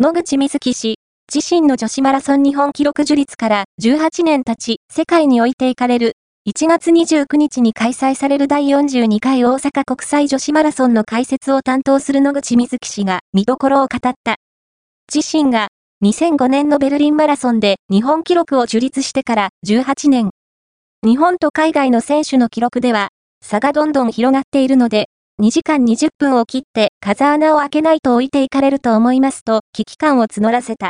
野口瑞希氏、自身の女子マラソン日本記録樹立から18年経ち、世界に置いていかれる、1月29日に開催される第42回大阪国際女子マラソンの解説を担当する野口瑞希氏が見どころを語った。自身が2005年のベルリンマラソンで日本記録を樹立してから18年。日本と海外の選手の記録では差がどんどん広がっているので、2時間20分を切って風穴を開けないと置いていかれると思いますと危機感を募らせた。